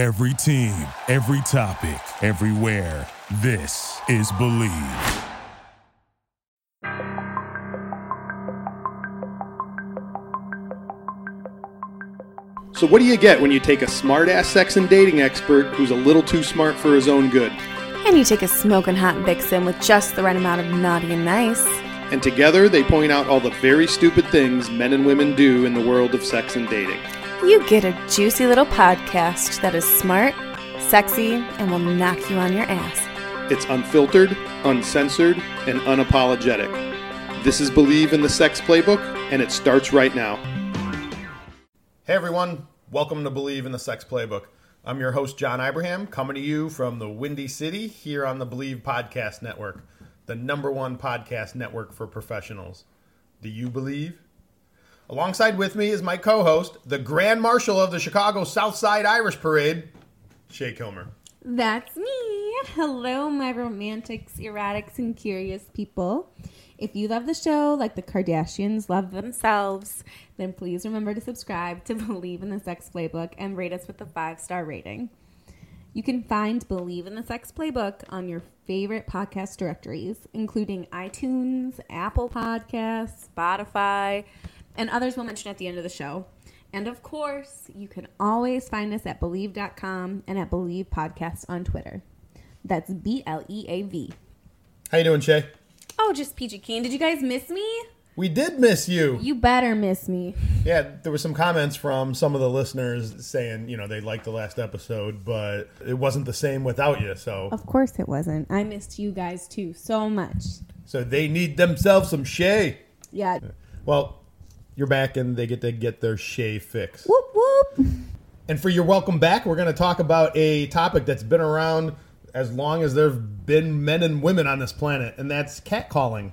Every team, every topic, everywhere. This is Bleav. So, what do you get when you take a smart ass sex and dating expert who's a little too smart for his own good? And you take a smoking hot vixen with just the right amount of naughty and nice. And together they point out all the very stupid things men and women do in the world of sex and dating. You get a juicy little podcast that is smart, sexy, and will knock you on your ass. It's unfiltered, uncensored, and unapologetic. This is Bleav in the Sex Playbook, and it starts right now. Hey everyone, welcome to Bleav in the Sex Playbook. I'm your host, John Ibrahim, coming to you from the Windy City here on the Bleav Podcast Network, the number one podcast network for professionals. Do you believe? Alongside with me is my co host, the Grand Marshal of the Chicago Southside Irish Parade, Shay Kilmer. That's me. Hello, my romantics, erratics, and curious people. If you love the show like the Kardashians love themselves, then please remember to subscribe to Bleav in the Sex Playbook and rate us with a five star rating. You can find Bleav in the Sex Playbook on your favorite podcast directories, including iTunes, Apple Podcasts, Spotify, and others we'll mention at the end of the show. And of course, you can always find us at Bleav.com and at Bleav Podcast on Twitter. That's B L E A V. How you doing, Shay? Oh, just PG Keen. Did you guys miss me? We did miss you. You better miss me. Yeah, there were some comments from some of the listeners saying, you know, they liked the last episode, but it wasn't the same without you. So, Of course it wasn't. I missed you guys too so much. so they need themselves some Shay. Yeah. Well, you're back, and they get to get their Shay fix. Whoop whoop. And for your welcome back, we're going to talk about a topic that's been around as long as there've been men and women on this planet, and that's catcalling.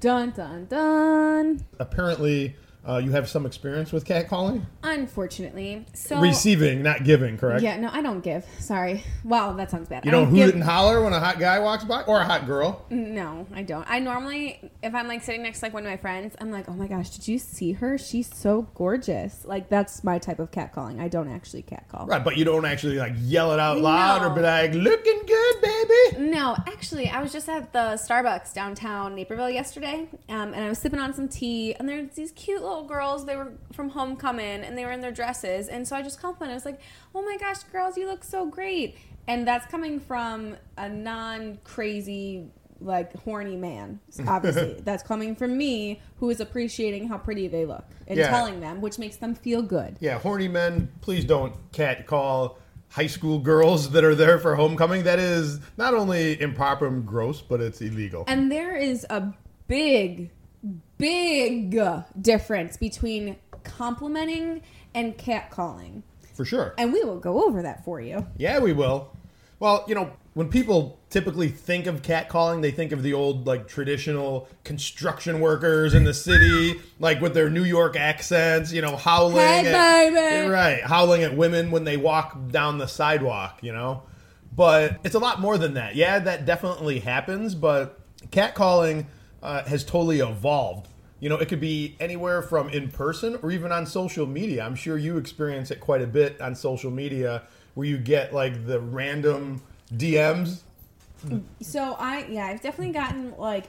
Dun dun dun. Apparently, uh, you have some experience with catcalling. Unfortunately. So Receiving, not giving, correct? Yeah, no, I don't give. Sorry. Wow, that sounds bad. You don't don't hoot give, and holler when a hot guy walks by, or a hot girl. No, I don't. I normally, if I'm like sitting next to like one of my friends, I'm like, oh my gosh, did you see her? She's so gorgeous. Like that's my type of catcalling. I don't actually catcall. Right, but you don't actually like yell it out loud or be like, "Looking good, baby." No, actually, I was just at the Starbucks downtown Naperville yesterday, um, and I was sipping on some tea, and there's these cute little girls. They were from homecoming, and they were in their dresses, and so I just complimented. I was like, "Oh my gosh, girls, you look so great!" And that's coming from a non-crazy, like horny man. Obviously, that's coming from me, who is appreciating how pretty they look and Yeah. telling them, which makes them feel good. Yeah, horny men, please don't catcall high school girls that are there for homecoming. That is not only improper and gross, but it's illegal. And there is a big, big difference between complimenting and catcalling. For sure. And we will go over that for you. Yeah, we will. Well, you know, when people typically think of catcalling, they think of the old, like, traditional construction workers in the city, like with their New York accents, you know, howling. Hey, at, baby. Right, howling at women when they walk down the sidewalk, you know? But it's a lot more than that. Yeah, that definitely happens, but catcalling uh, has totally evolved. You know, it could be anywhere from in person or even on social media. I'm sure you experience it quite a bit on social media where you get like the random DMs. So I yeah, I've definitely gotten like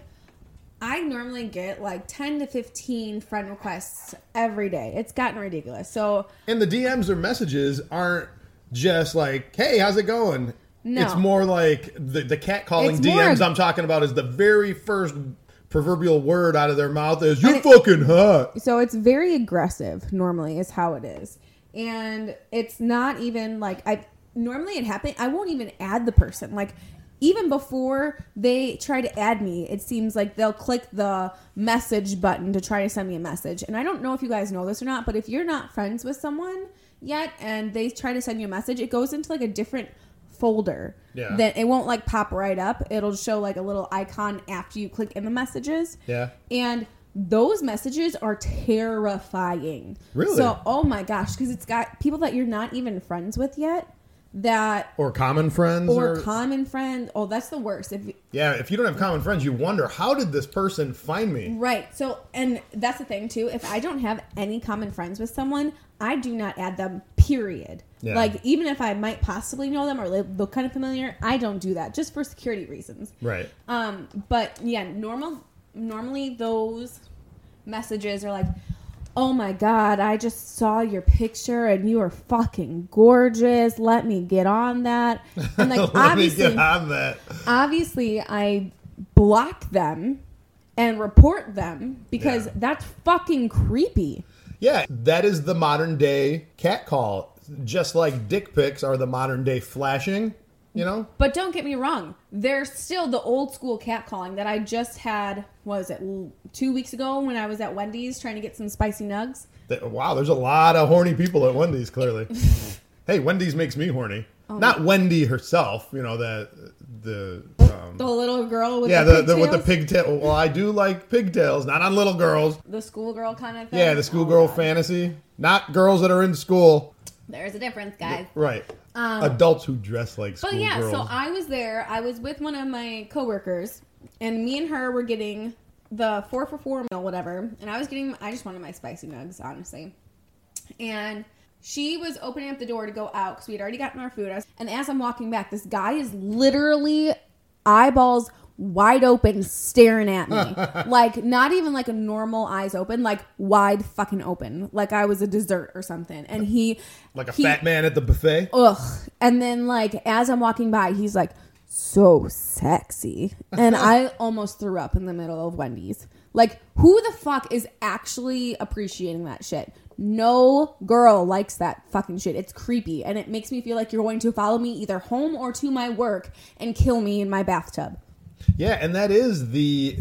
I normally get like 10 to 15 friend requests every day. It's gotten ridiculous. So And the DMs or messages aren't just like, hey, how's it going? No. It's more like the, the catcalling It's more- DMs I'm talking about is the very first proverbial word out of their mouth is, you're it- fucking hot. so it's very aggressive normally is how it is. And it's not even like i normally it happen i won't even add the person. Like even before they try to add me it seems like they'll click the message button to try to send me a message. And i don't know if you guys know this or not but if you're not friends with someone yet and they try to send you a message it goes into like a different folder Yeah. that it won't like pop right up it'll show like a little icon after you click in the messages Yeah. and those messages are terrifying. Really? So, oh my gosh, because it's got people that you're not even friends with yet that Or common friends. or common friends. Oh, that's the worst. If yeah, if you don't have common friends, you wonder, how did this person find me? right. So, and that's the thing too. If I don't have any common friends with someone, I do not add them. Period. Yeah. Like even if I might possibly know them or they look kind of familiar, I don't do that just for security reasons. Right. Um, but yeah, normal normally those messages are like, "Oh my god, I just saw your picture and you are fucking gorgeous. Let me get on that." And like Let me obviously get on that. obviously I block them and report them because Yeah. that's fucking creepy. Yeah, that is the modern day cat call. Just like dick pics are the modern day flashing, you know? But don't get me wrong, there's still the old school catcalling that I just had. what Was it two weeks ago when I was at Wendy's trying to get some spicy nugs? That- Wow, there's a lot of horny people at Wendy's, clearly. hey, Wendy's makes me horny. Oh. Not Wendy herself, you know, that the. Um, The little girl with yeah, the, the, the, with the pigtail. Well, I do like pigtails, not on little girls. the schoolgirl kind of thing. Yeah, the Oh, schoolgirl God. fantasy. Not girls that are in school. There's a difference, guys. Right. Adults who dress like Um, But yeah, so I was there. I was with one of my coworkers, and me and her were getting the four for four meal, whatever. And I was getting, I just wanted my spicy nugs, honestly. And she was opening up the door to go out because we had already gotten our food. Was- And as I'm walking back, this guy is literally eyeballs wide open staring at me. like, not even like a normal eyes open, like wide fucking open. Like I was a dessert or something. And he, like a he- fat man at the buffet. ugh. And then like as I'm walking by, he's like, so sexy. And I almost threw up in the middle of Wendy's. Like, who the fuck is actually appreciating that shit? No girl likes that fucking shit. It's creepy and it makes me feel like you're going to follow me either home or to my work and kill me in my bathtub. Yeah, and that is the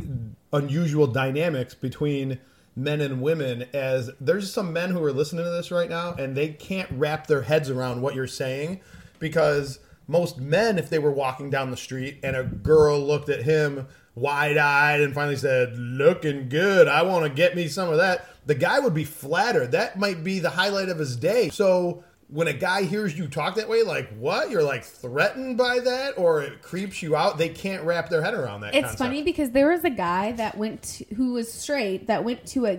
unusual dynamics between men and women as there's some men who are listening to this right now and they can't wrap their heads around what you're saying because most men if they were walking down the street and a girl looked at him wide-eyed and finally said looking good i want to get me some of that the guy would be flattered that might be the highlight of his day so when a guy hears you talk that way, like what? You're like threatened by that, or it creeps you out. They can't wrap their head around that. It's concept. funny because there was a guy that went to, who was straight that went to a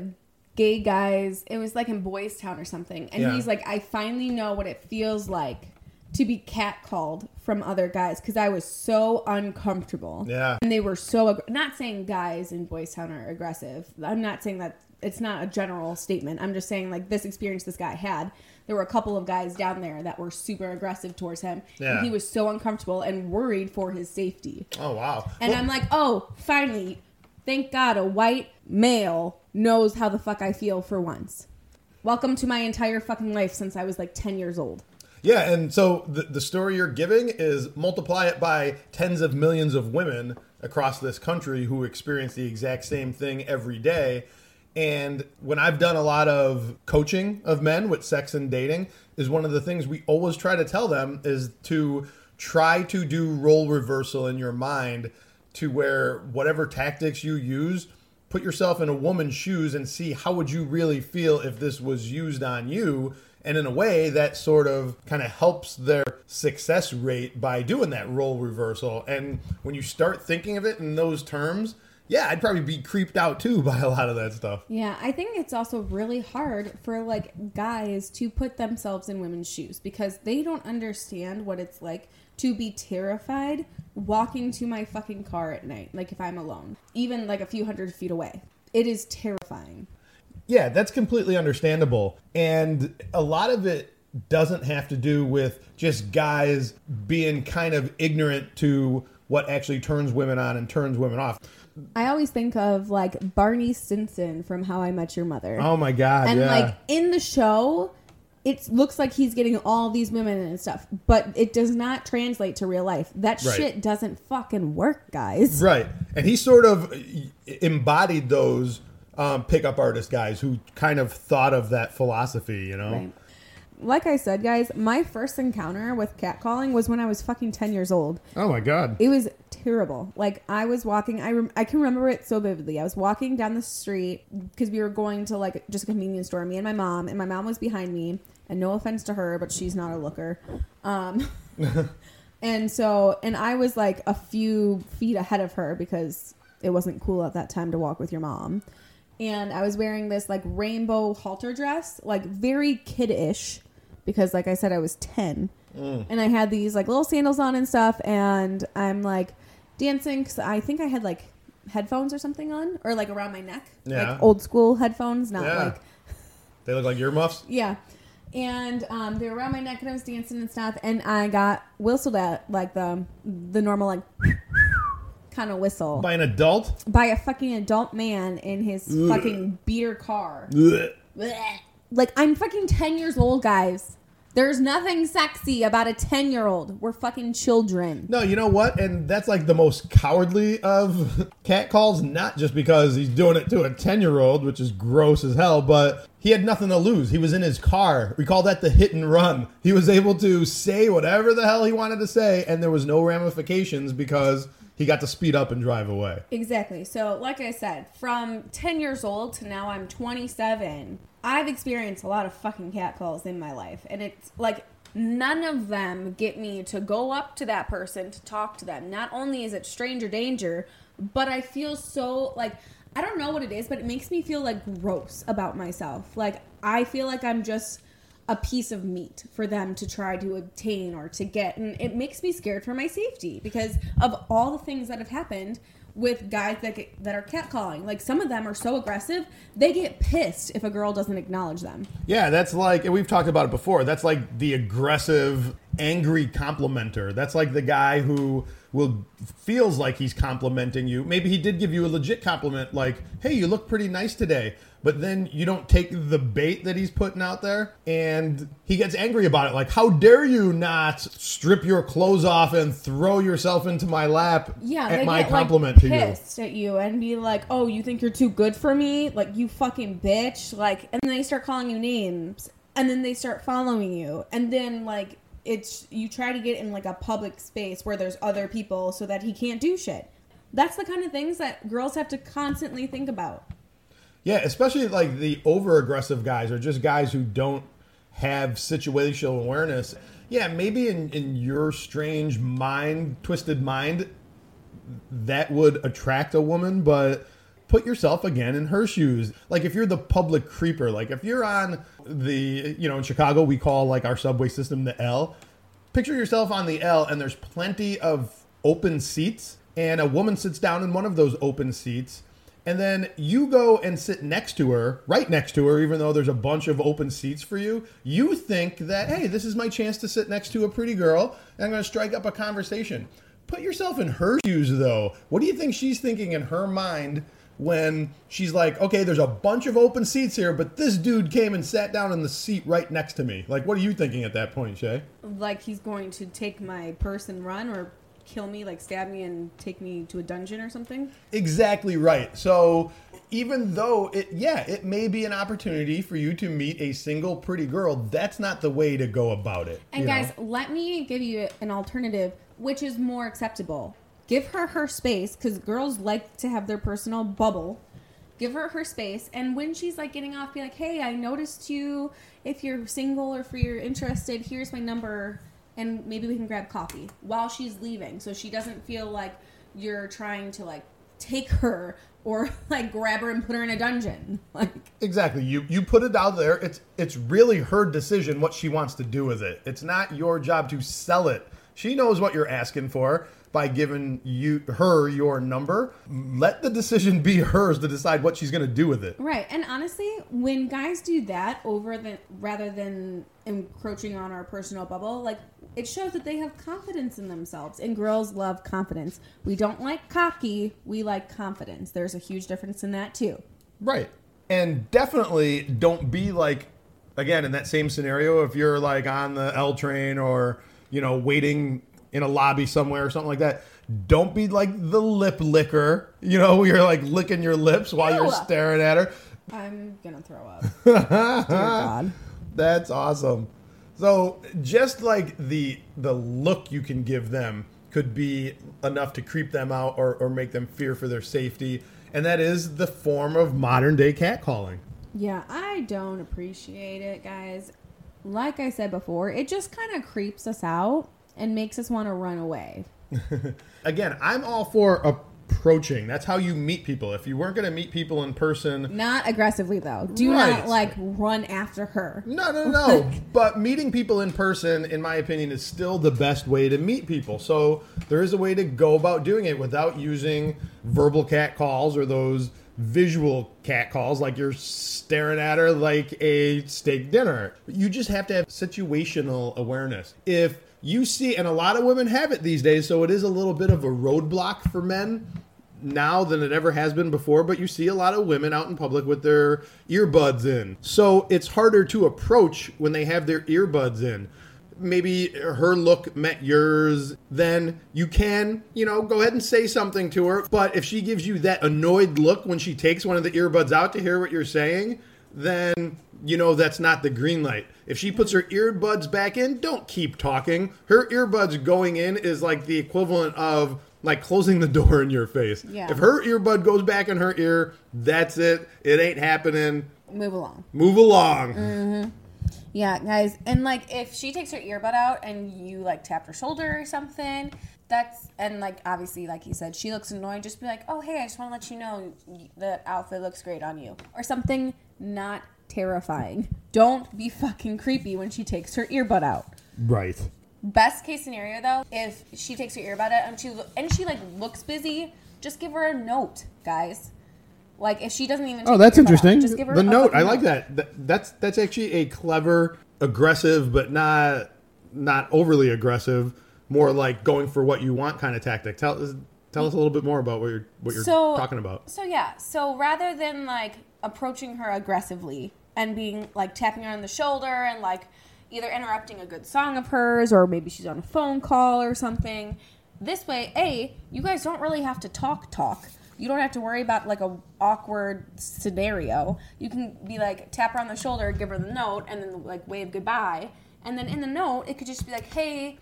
gay guys. It was like in Boys Town or something, and Yeah. he's like, I finally know what it feels like to be catcalled from other guys because I was so uncomfortable. Yeah. and they were so ag- not saying guys in Boys Town are aggressive. I'm not saying that it's not a general statement. I'm just saying like this experience this guy had. There were a couple of guys down there that were super aggressive towards him, Yeah. and he was so uncomfortable and worried for his safety. Oh wow. And Well, I'm like, oh, finally, thank God a white male knows how the fuck I feel for once. Welcome to my entire fucking life since I was like 10 years old. yeah, and so the the story you're giving is multiply it by tens of millions of women across this country who experience the exact same thing every day. And when I've done a lot of coaching of men with sex and dating, is one of the things we always try to tell them is to try to do role reversal in your mind to where whatever tactics you use, put yourself in a woman's shoes and see how would you really feel if this was used on you. And in a way, that sort of kind of helps their success rate by doing that role reversal. And when you start thinking of it in those terms, yeah, I'd probably be creeped out too by a lot of that stuff. Yeah, I think it's also really hard for like guys to put themselves in women's shoes because they don't understand what it's like to be terrified walking to my fucking car at night, like if I'm alone, even like a few hundred feet away. It is terrifying. Yeah, that's completely understandable. And a lot of it doesn't have to do with just guys being kind of ignorant to what actually turns women on and turns women off. I always think of like Barney Stinson from How I Met Your Mother. Oh my god, and yeah. like in the show it looks like he's getting all these women and stuff but it does not translate to real life that Right. shit doesn't fucking work guys Right. And he sort of embodied those um, pickup artist guys who kind of thought of that philosophy, you know? Right. Like i said guys my first encounter with catcalling was when i was fucking 10 years old. Oh my god. it was terrible. Like i was walking i, rem- I can remember it so vividly. I was walking down the street because we were going to like just a convenience store me and my mom and my mom was behind me and no offense to her but she's not a looker. Um and so and i was like a few feet ahead of her because it wasn't cool at that time to walk with your mom. And i was wearing this like rainbow halter dress like very kiddish because, like I said, I was 10. Mm. And I had these like little sandals on and stuff. And I'm like dancing because I think I had like headphones or something on or like around my neck. Yeah. Like old school headphones, not Yeah. like They look like earmuffs. yeah. And um, they were around my neck, and I was dancing and stuff. And I got whistled at like the the normal like kind of whistle By an adult? by a fucking adult man in his fucking beater car. Ugh. Like I'm fucking ten years old, guys. There's nothing sexy about a ten year old. We're fucking children. No, you know what? And that's like the most cowardly of cat calls, not just because he's doing it to a 10 year old, which is gross as hell, but he had nothing to lose. He was in his car. We call that the hit and run. He was able to say whatever the hell he wanted to say, and there was no ramifications because he got to speed up and drive away. Exactly. So, like I said, from 10 years old to now I'm 27, I've experienced a lot of fucking catcalls in my life. And it's like none of them get me to go up to that person to talk to them. Not only is it stranger danger, but I feel so like I don't know what it is, but it makes me feel like gross about myself. Like I feel like I'm just a piece of meat for them to try to obtain or to get and it makes me scared for my safety because of all the things that have happened with guys that get, that are catcalling like some of them are so aggressive they get pissed if a girl doesn't acknowledge them Yeah, that's like, and we've talked about it before. That's like the aggressive, angry complimenter. That's like the guy who will feels like he's complimenting you. Maybe he did give you a legit compliment, like, "Hey, you look pretty nice today." But then you don't take the bait that he's putting out there, and he gets angry about it. Like, how dare you not strip your clothes off and throw yourself into my lap yeah at my get compliment like, to you? at you and be like oh you think you're too good for me like you fucking bitch like and then they start calling you names and then they start following you and then like it's you try to get in like a public space where there's other people so that he can't do shit that's the kind of things that girls have to constantly think about Yeah, especially like the over aggressive guys or just guys who don't have situational awareness. Yeah, maybe in, in your strange mind, twisted mind, that would attract a woman, but put yourself again in her shoes. Like if you're the public creeper, like if you're on the, you know, in Chicago, we call like our subway system the L. Picture yourself on the L and there's plenty of open seats, and a woman sits down in one of those open seats. And then you go and sit next to her, right next to her, even though there's a bunch of open seats for you. You think that, hey, this is my chance to sit next to a pretty girl, and I'm going to strike up a conversation. Put yourself in her shoes, though. What do you think she's thinking in her mind when she's like, okay, there's a bunch of open seats here, but this dude came and sat down in the seat right next to me? Like, what are you thinking at that point, Shay? like he's going to take my purse and run or kill me like stab me and take me to a dungeon or something Exactly right. So even though it yeah, it may be an opportunity for you to meet a single pretty girl, that's not the way to go about it. And guys, know? let me give you an alternative, which is more acceptable. Give her her space because girls like to have their personal bubble. Give her her space, and when she's like getting off, be like, "Hey, I noticed you. If you're single or if you're interested, here's my number, and maybe we can grab coffee while she's leaving, so she doesn't feel like you're trying to like take her or like grab her and put her in a dungeon. Like, Exactly. You you put it out there. It's it's really her decision what she wants to do with it. It's not your job to sell it. She knows what you're asking for by giving you her your number. Let the decision be hers to decide what she's going to do with it. Right. And honestly, when guys do that over the rather than encroaching on our personal bubble, like it shows that they have confidence in themselves. And girls love confidence. We don't like cocky, we like confidence. There's a huge difference in that too. Right. And definitely don't be like, again, in that same scenario, if you're like on the L train or, you know, waiting in a lobby somewhere or something like that, don't be like the lip licker, you know, where you're like licking your lips while Ew. you're staring at her. I'm gonna throw up. Dear God. That's awesome. So just like the the look you can give them could be enough to creep them out or, or make them fear for their safety. And that is the form of modern day catcalling. Yeah, I don't appreciate it, guys. Like I said before, it just kind of creeps us out and makes us want to run away. again, I'm all for approaching. That's how you meet people. If you weren't going to meet people in person, Not aggressively though. Do Right. not like run after her. no, no, no. but meeting people in person, in my opinion, is still the best way to meet people. So there is a way to go about doing it without using verbal cat calls or those visual cat calls like you're staring at her like a steak dinner. You just have to have situational awareness. If you see, and a lot of women have it these days, so it is a little bit of a roadblock for men now than it ever has been before, but you see a lot of women out in public with their earbuds in. So it's harder to approach when they have their earbuds in. Maybe her look met yours, then you can, you know, go ahead and say something to her. But if she gives you that annoyed look when she takes one of the earbuds out to hear what you're saying, then you know that's not the green light. If she puts her earbuds back in, don't keep talking. Her earbuds going in is like the equivalent of like closing the door in your face. Yeah. If her earbud goes back in her ear, that's it. It ain't happening. Move along. Move along. Mm. Yeah, guys. And like if she takes her earbud out and you like tap her shoulder or something, that's and like obviously like you said, she looks annoyed, just be like, "Oh, hey, I just want to let you know the outfit looks great on you." Or something not terrifying. Don't be fucking creepy when she takes her earbud out. Right. Best case scenario though, if she takes her earbud out and she and she like looks busy, just give her a note, guys. Like if she doesn't even. Oh, that's earbud out, interesting. Just give her the a note. I like that. that. That's that's actually a clever, aggressive, but not not overly aggressive. More like going for what you want kind of tactic. Tell tell us a little bit more about what you're what you're So- talking about. So yeah, so rather than like approaching her aggressively and being like tapping her on the shoulder and like either interrupting a good song of hers or maybe she's on a phone call or something, this way, a you guys don't really have to talk talk. You don't have to worry about like a awkward scenario. You can be like tap her on the shoulder, give her the note, and then like wave goodbye. And then in the note, it could just be like, "Hey,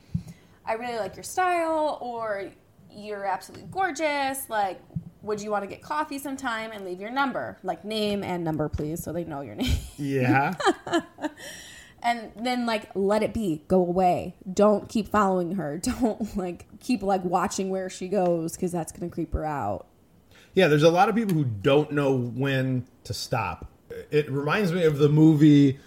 I really like your style," or "You're absolutely gorgeous." Like, would you want to get coffee sometime and leave your number, like name and number, please, so they know your name. Yeah. and then like let it be, go away. Don't keep following her. Don't like keep like watching where she goes because that's gonna creep her out. Yeah, there's a lot of people who don't know when to stop. It reminds me of the movie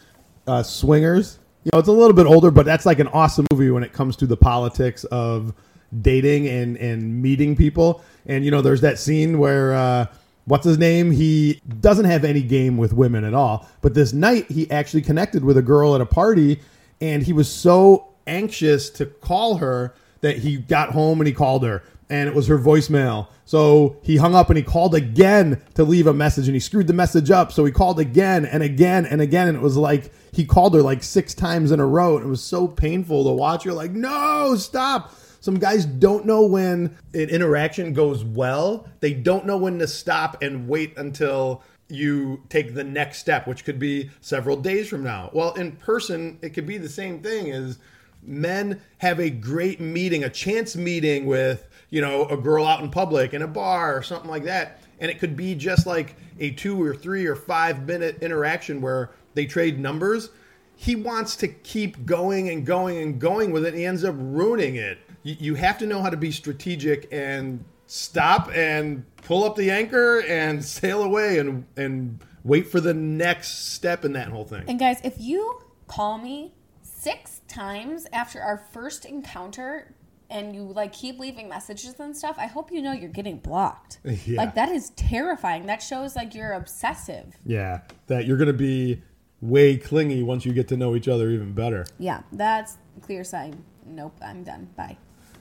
uh, Swingers. You know, it's a little bit older, but that's like an awesome movie when it comes to the politics of dating and and meeting people. And you know, there's that scene where uh, what's his name? He doesn't have any game with women at all. But this night, he actually connected with a girl at a party, and he was so anxious to call her that he got home and he called her and it was her voicemail. So he hung up and he called again to leave a message and he screwed the message up. So he called again and again and again. And it was like he called her like six times in a row. And it was so painful to watch her like, no, stop. Some guys don't know when an interaction goes well. They don't know when to stop and wait until you take the next step, which could be several days from now. Well, in person, it could be the same thing as men have a great meeting, a chance meeting with, you know, a girl out in public in a bar or something like that. And it could be just like a two or three or five minute interaction where they trade numbers. He wants to keep going and going and going with it. He ends up ruining it. You, you have to know how to be strategic and stop and pull up the anchor and sail away and, and wait for the next step in that whole thing. And guys, if you call me six times after our first encounter and you like keep leaving messages and stuff, I hope you know you're getting blocked. Yeah. Like that is terrifying. That shows like you're obsessive. Yeah, that you're going to be way clingy once you get to know each other even better. Yeah, that's a clear sign. Nope, I'm done. Bye.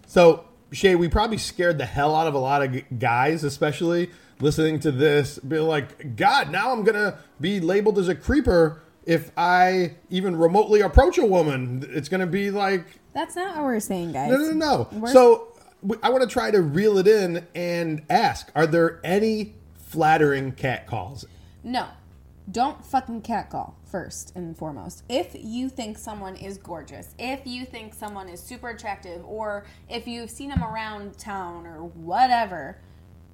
So, Shay, we probably scared the hell out of a lot of guys, especially listening to this, be like, God, now I'm going to be labeled as a creeper if I even remotely approach a woman. It's going to be like, That's not what we're saying, guys. no, no, no. We're- So, I want to try to reel it in and ask Are there any flattering cat calls? No. Don't fucking catcall first and foremost. If you think someone is gorgeous, if you think someone is super attractive, or if you've seen them around town or whatever,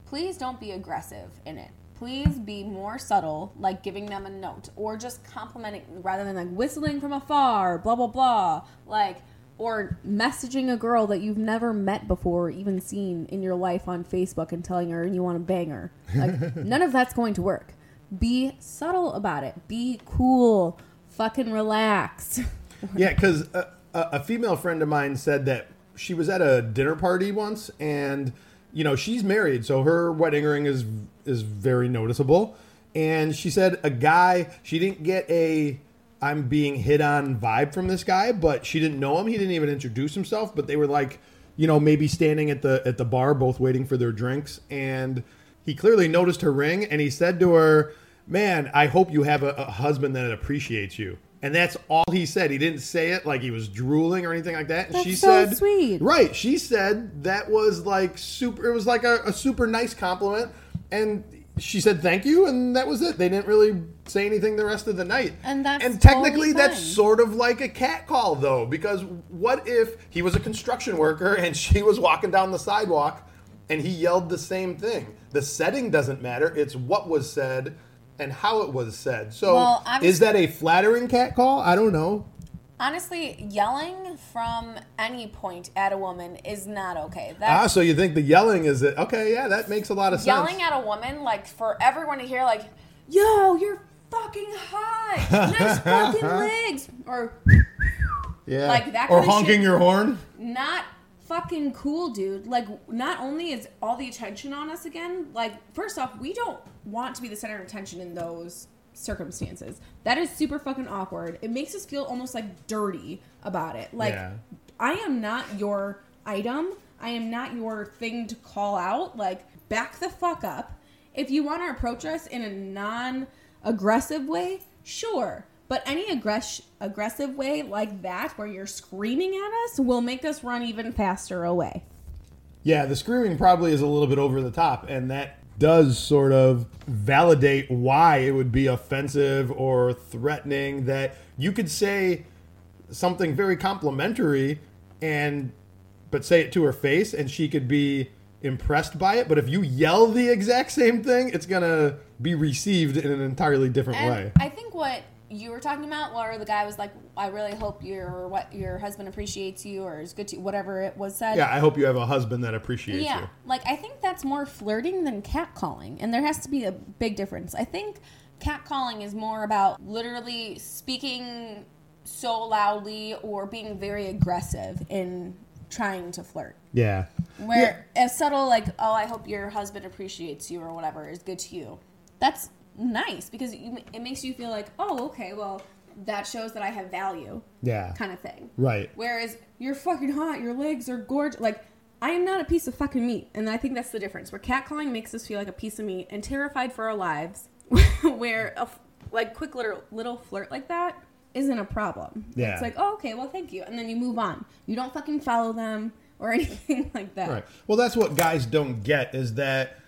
please don't be aggressive in it. Please be more subtle, like giving them a note or just complimenting rather than like whistling from afar, blah, blah, blah. Like, or messaging a girl that you've never met before or even seen in your life on Facebook and telling her you want to bang her. Like none of that's going to work. Be subtle about it. Be cool. Fucking relax. Yeah, because a, a, female friend of mine said that she was at a dinner party once, and you know she's married, so her wedding ring is is very noticeable. And she said a guy she didn't get a I'm being hit on vibe from this guy, but she didn't know him. He didn't even introduce himself, but they were like, you know, maybe standing at the at the bar, both waiting for their drinks, and he clearly noticed her ring, and he said to her, "Man, I hope you have a, a husband that appreciates you." And that's all he said. He didn't say it like he was drooling or anything like that. And That's she so said, sweet. Right. She said that was like super, it was like a, a super nice compliment. And she said thank you, and that was it. They didn't really say anything the rest of the night. And that's and technically totally that's fine. sort of like a cat call though, because what if he was a construction worker and she was walking down the sidewalk and he yelled the same thing? The setting doesn't matter; it's what was said and how it was said. So, Well, is that a flattering cat call? I don't know. Honestly, yelling from any point at a woman is not okay. That Ah, so you think the yelling is it? Okay, yeah, that makes a lot of sense. yelling at a woman, like for everyone to hear, like, "Yo, you're fucking hot, nice fucking legs," or yeah, like that or honking shit. your horn. not fucking cool, dude. Like, not only is all the attention on us again, like, first off, we don't want to be the center of attention in those circumstances. That is super fucking awkward. It makes us feel almost like dirty about it. Like, Yeah. I am not your item. I am not your thing to call out. Like, back the fuck up. If you want to approach us in a non aggressive way, sure. But any aggress- aggressive way like that, where you're screaming at us, will make us run even faster away. Yeah, the screaming probably is a little bit over the top, and that does sort of validate why it would be offensive or threatening that you could say something very complimentary and but say it to her face and she could be impressed by it but if you yell the exact same thing it's going to be received in an entirely different and way I think what you were talking about, where the guy was like, "I really hope your what your husband appreciates you or is good to you," whatever it was said. yeah i hope you have a husband that appreciates Yeah, you Yeah, like I think that's more flirting than catcalling, and there has to be a big difference. I think catcalling is more about literally speaking so loudly or being very aggressive in trying to flirt. yeah Where a subtle like, "Oh, I hope your husband appreciates you" or whatever is good to you. That's nice because it makes you feel like, "Oh, okay, well." That shows that I have value, yeah kind of thing. right Whereas you're fucking hot, your legs are gorgeous. Like I am not a piece of fucking meat, and I think that's the difference. Where catcalling makes us feel like a piece of meat and terrified for our lives. where a like quick little little flirt like that isn't a problem. Yeah. it's like oh okay, well thank you, and then you move on. You don't fucking follow them or anything like that. Right. Well, that's what guys don't get is that,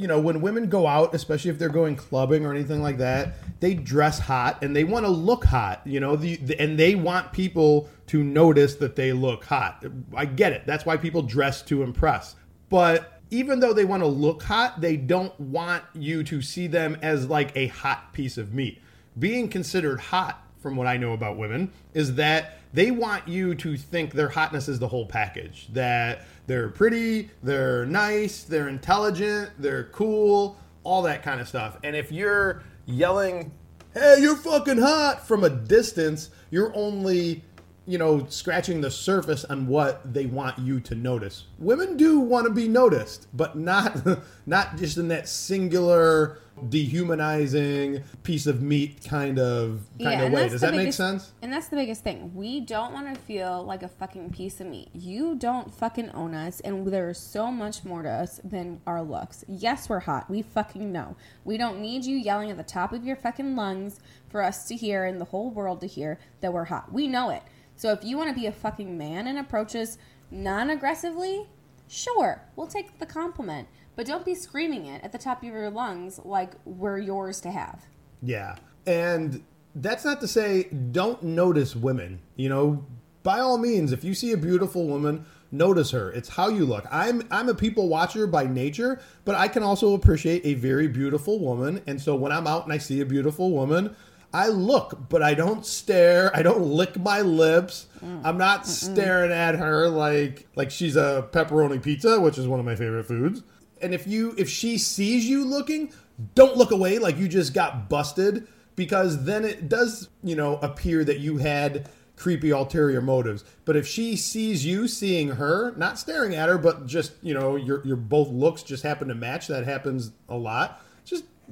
you know, when women go out, especially if they're going clubbing or anything like that, they dress hot and they want to look hot, you know, the, the, and they want people to notice that they look hot. I get it. That's why people dress to impress. But even though they want to look hot, they don't want you to see them as like a hot piece of meat. Being considered hot, from what I know about women, is that they want you to think their hotness is the whole package. That they're pretty, they're nice, they're intelligent, they're cool, all that kind of stuff. And if you're yelling, hey, you're fucking hot from a distance, you're only you know, scratching the surface on what they want you to notice. Women do want to be noticed, but not not just in that singular dehumanizing piece of meat kind of kind of way. Does that make sense? And that's the biggest thing. We don't want to feel like a fucking piece of meat. You don't fucking own us, and there's so much more to us than our looks. Yes, we're hot. We fucking know. We don't need you yelling at the top of your fucking lungs for us to hear and the whole world to hear that we're hot. We know it. So if you want to be a fucking man and approach us non-aggressively, sure, we'll take the compliment. But don't be screaming it at the top of your lungs like we're yours to have. Yeah. And that's not to say don't notice women. You know, by all means, if you see a beautiful woman, notice her. It's how you look. I'm I'm a people watcher by nature, but I can also appreciate a very beautiful woman. And so when I'm out and I see a beautiful woman, I look, but I don't stare. I don't lick my lips. Mm. I'm not staring at her like like she's a pepperoni pizza, which is one of my favorite foods. And if you if she sees you looking, don't look away like you just got busted because then it does, you know, appear that you had creepy ulterior motives. But if she sees you seeing her, not staring at her, but just, you know, your your both looks just happen to match, that happens a lot.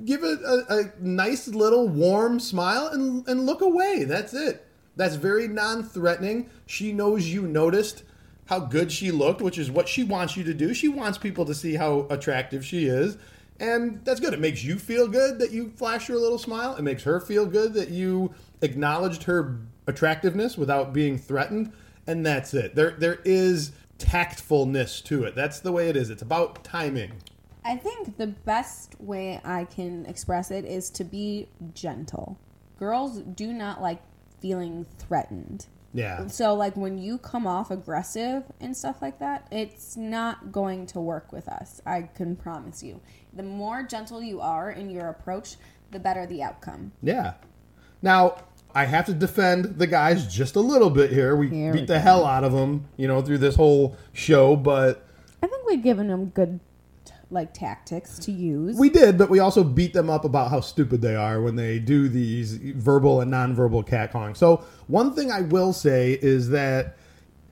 Give it a, a nice little warm smile and and look away. That's it. That's very non-threatening. She knows you noticed how good she looked, which is what she wants you to do. She wants people to see how attractive she is. And that's good. It makes you feel good that you flash her a little smile. It makes her feel good that you acknowledged her attractiveness without being threatened. And that's it. There there is tactfulness to it. That's the way it is. It's about timing. I think the best way I can express it is to be gentle. Girls do not like feeling threatened. Yeah. So like when you come off aggressive and stuff like that, it's not going to work with us. I can promise you. The more gentle you are in your approach, the better the outcome. Yeah. Now, I have to defend the guys just a little bit here. We Here beat we the go. hell out of them, you know, through this whole show, but I think we've given them good like tactics to use. we did, but we also beat them up about how stupid they are when they do these verbal and nonverbal catcalling. So, one thing I will say is that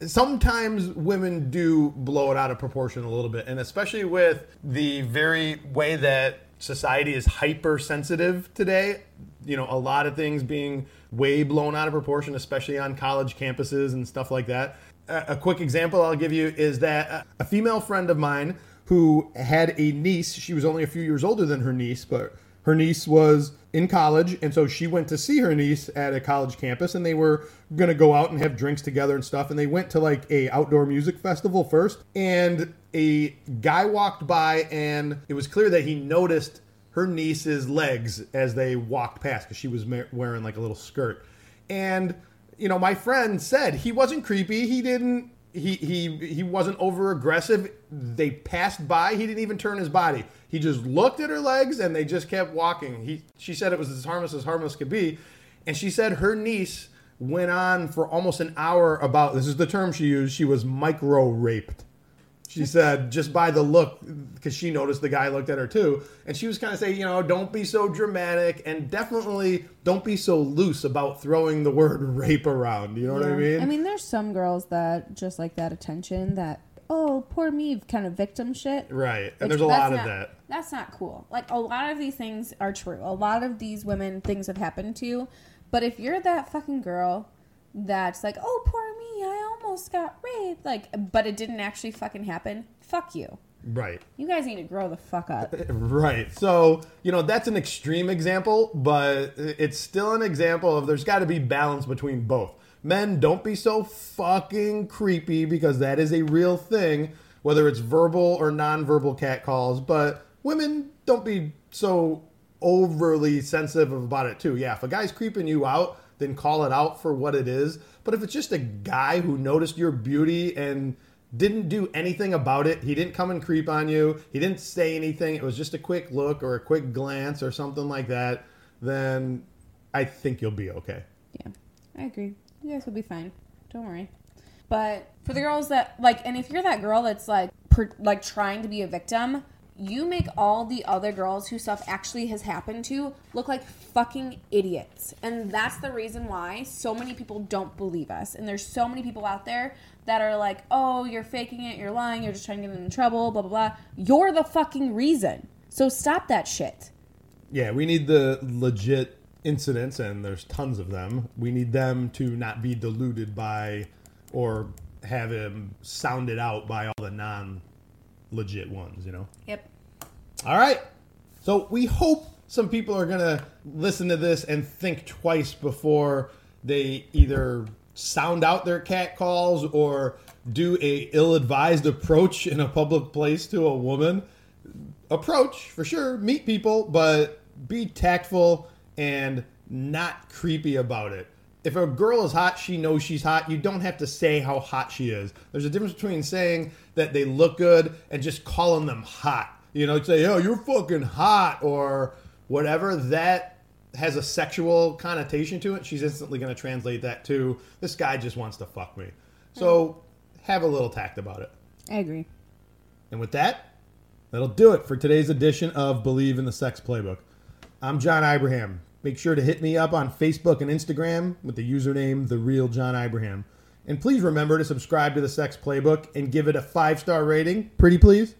sometimes women do blow it out of proportion a little bit, and especially with the very way that society is hypersensitive today. You know, a lot of things being way blown out of proportion, especially on college campuses and stuff like that. A quick example I'll give you is that a female friend of mine who had a niece, she was only a few years older than her niece, but her niece was in college, and so she went to see her niece at a college campus, and they were gonna go out and have drinks together and stuff. And they went to like a outdoor music festival first, and a guy walked by, and it was clear that he noticed her niece's legs as they walked past because she was wearing like a little skirt. And you know, my friend said he wasn't creepy. He didn't. He he he wasn't over aggressive. They passed by. He didn't even turn his body. He just looked at her legs and they just kept walking. He she said it was as harmless as harmless could be, and she said her niece went on for almost an hour about this is the term she used. She was micro raped. She said just by the look, because she noticed the guy looked at her too, and she was kind of saying, you know, don't be so dramatic, and definitely don't be so loose about throwing the word rape around. You know what I mean? I mean, there's some girls that just like that attention that, oh, poor me, kind of victim shit. right. And there's a lot of not- that. That's not cool. Like a lot of these things are true. A lot of these women things have happened to. But if you're that fucking girl that's like, oh poor me, I almost got raped, like, but it didn't actually fucking happen. Fuck you. Right. You guys need to grow the fuck up. Right. So, you know, that's an extreme example, but it's still an example of there's got to be balance between both. Men, don't be so fucking creepy because that is a real thing, whether it's verbal or nonverbal catcalls. But women, don't be so overly sensitive about it too. Yeah, if a guy's creeping you out, then call it out for what it is. But if it's just a guy who noticed your beauty and didn't do anything about it, he didn't come and creep on you, he didn't say anything, it was just a quick look or a quick glance or something like that, then I think you'll be okay. Yeah, I agree. You guys will be fine. Don't worry. But for the girls that like, and if you're that girl that's like, per, like trying to be a victim, you make all the other girls who stuff actually has happened to look like fucking idiots. And that's the reason why so many people don't believe us. And there's so many people out there that are like, oh, you're faking it, you're lying, you're just trying to get in trouble, blah, blah, blah. You're the fucking reason. So stop that shit. Yeah, we need the legit incidents, and there's tons of them. We need them to not be diluted by or have him sounded out by all the non legit ones, you know? Yep. All right. So we hope some people are going to listen to this and think twice before they either sound out their cat calls or do a ill-advised approach in a public place to a woman. Approach for sure, meet people, but be tactful and not creepy about it. If a girl is hot, she knows she's hot. You don't have to say how hot she is. There's a difference between saying that they look good and just calling them hot. You know, say, "Oh, you're fucking hot" or whatever. That has a sexual connotation to it, she's instantly going to translate that to this guy just wants to fuck me. So have a little tact about it. I agree. And with that, that'll do it for today's edition of Bleav in the Sex Playbook. I'm John Ibrahim. Make sure to hit me up on Facebook and Instagram with the username The Real John Ibrahim. And please remember to subscribe to the Sex Playbook and give it a five star rating. Pretty please.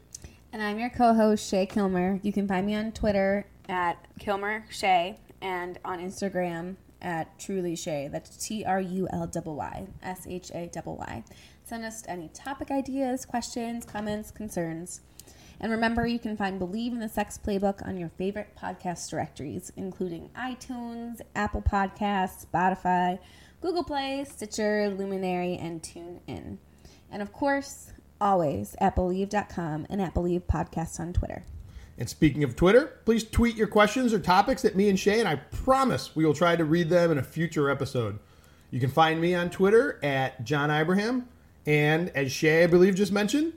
And I'm your co-host Shay Kilmer. You can find me on Twitter at Kilmer Shay and on Instagram at Truly Shay. That's T R U L Y S H A Y. Send us any topic ideas, questions, comments, concerns. And remember, you can find Bleav in the Sex Playbook on your favorite podcast directories, including iTunes, Apple Podcasts, Spotify, Google Play, Stitcher, Luminary, and TuneIn. And of course, always at Bleav.com and at Bleav Podcasts on Twitter. And speaking of Twitter, please tweet your questions or topics at me and Shay, and I promise we will try to read them in a future episode. You can find me on Twitter at John Ibrahim, and as Shay, I believe, just mentioned,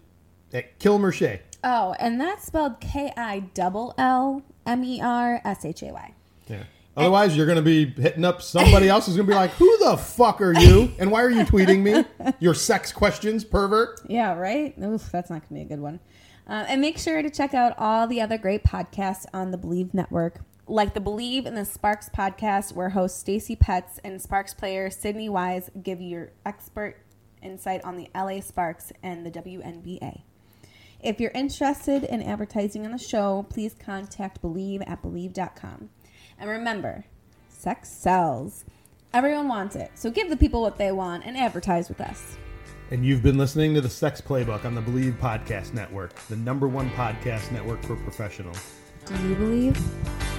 at Killmer Shay. Oh, and that's spelled K I double L M E R S H A Y. Yeah. Otherwise, you're going to be hitting up somebody else who's going to be like, "Who the fuck are you? And why are you tweeting me your sex questions, pervert?" Yeah, right? Oof, that's not going to be a good one. Uh, and make sure to check out all the other great podcasts on the Bleav Network, like the Bleav in the Sparks podcast, where host Stacy Petz and Sparks player Sydney Wiese give you your expert insight on the LA Sparks and the WNBA. If you're interested in advertising on the show, please contact Bleav at Bleav.com. And remember, sex sells. Everyone wants it, so give the people what they want and advertise with us. And you've been listening to the Sex Playbook on the Bleav Podcast Network, the number one podcast network for professionals. Do you believe?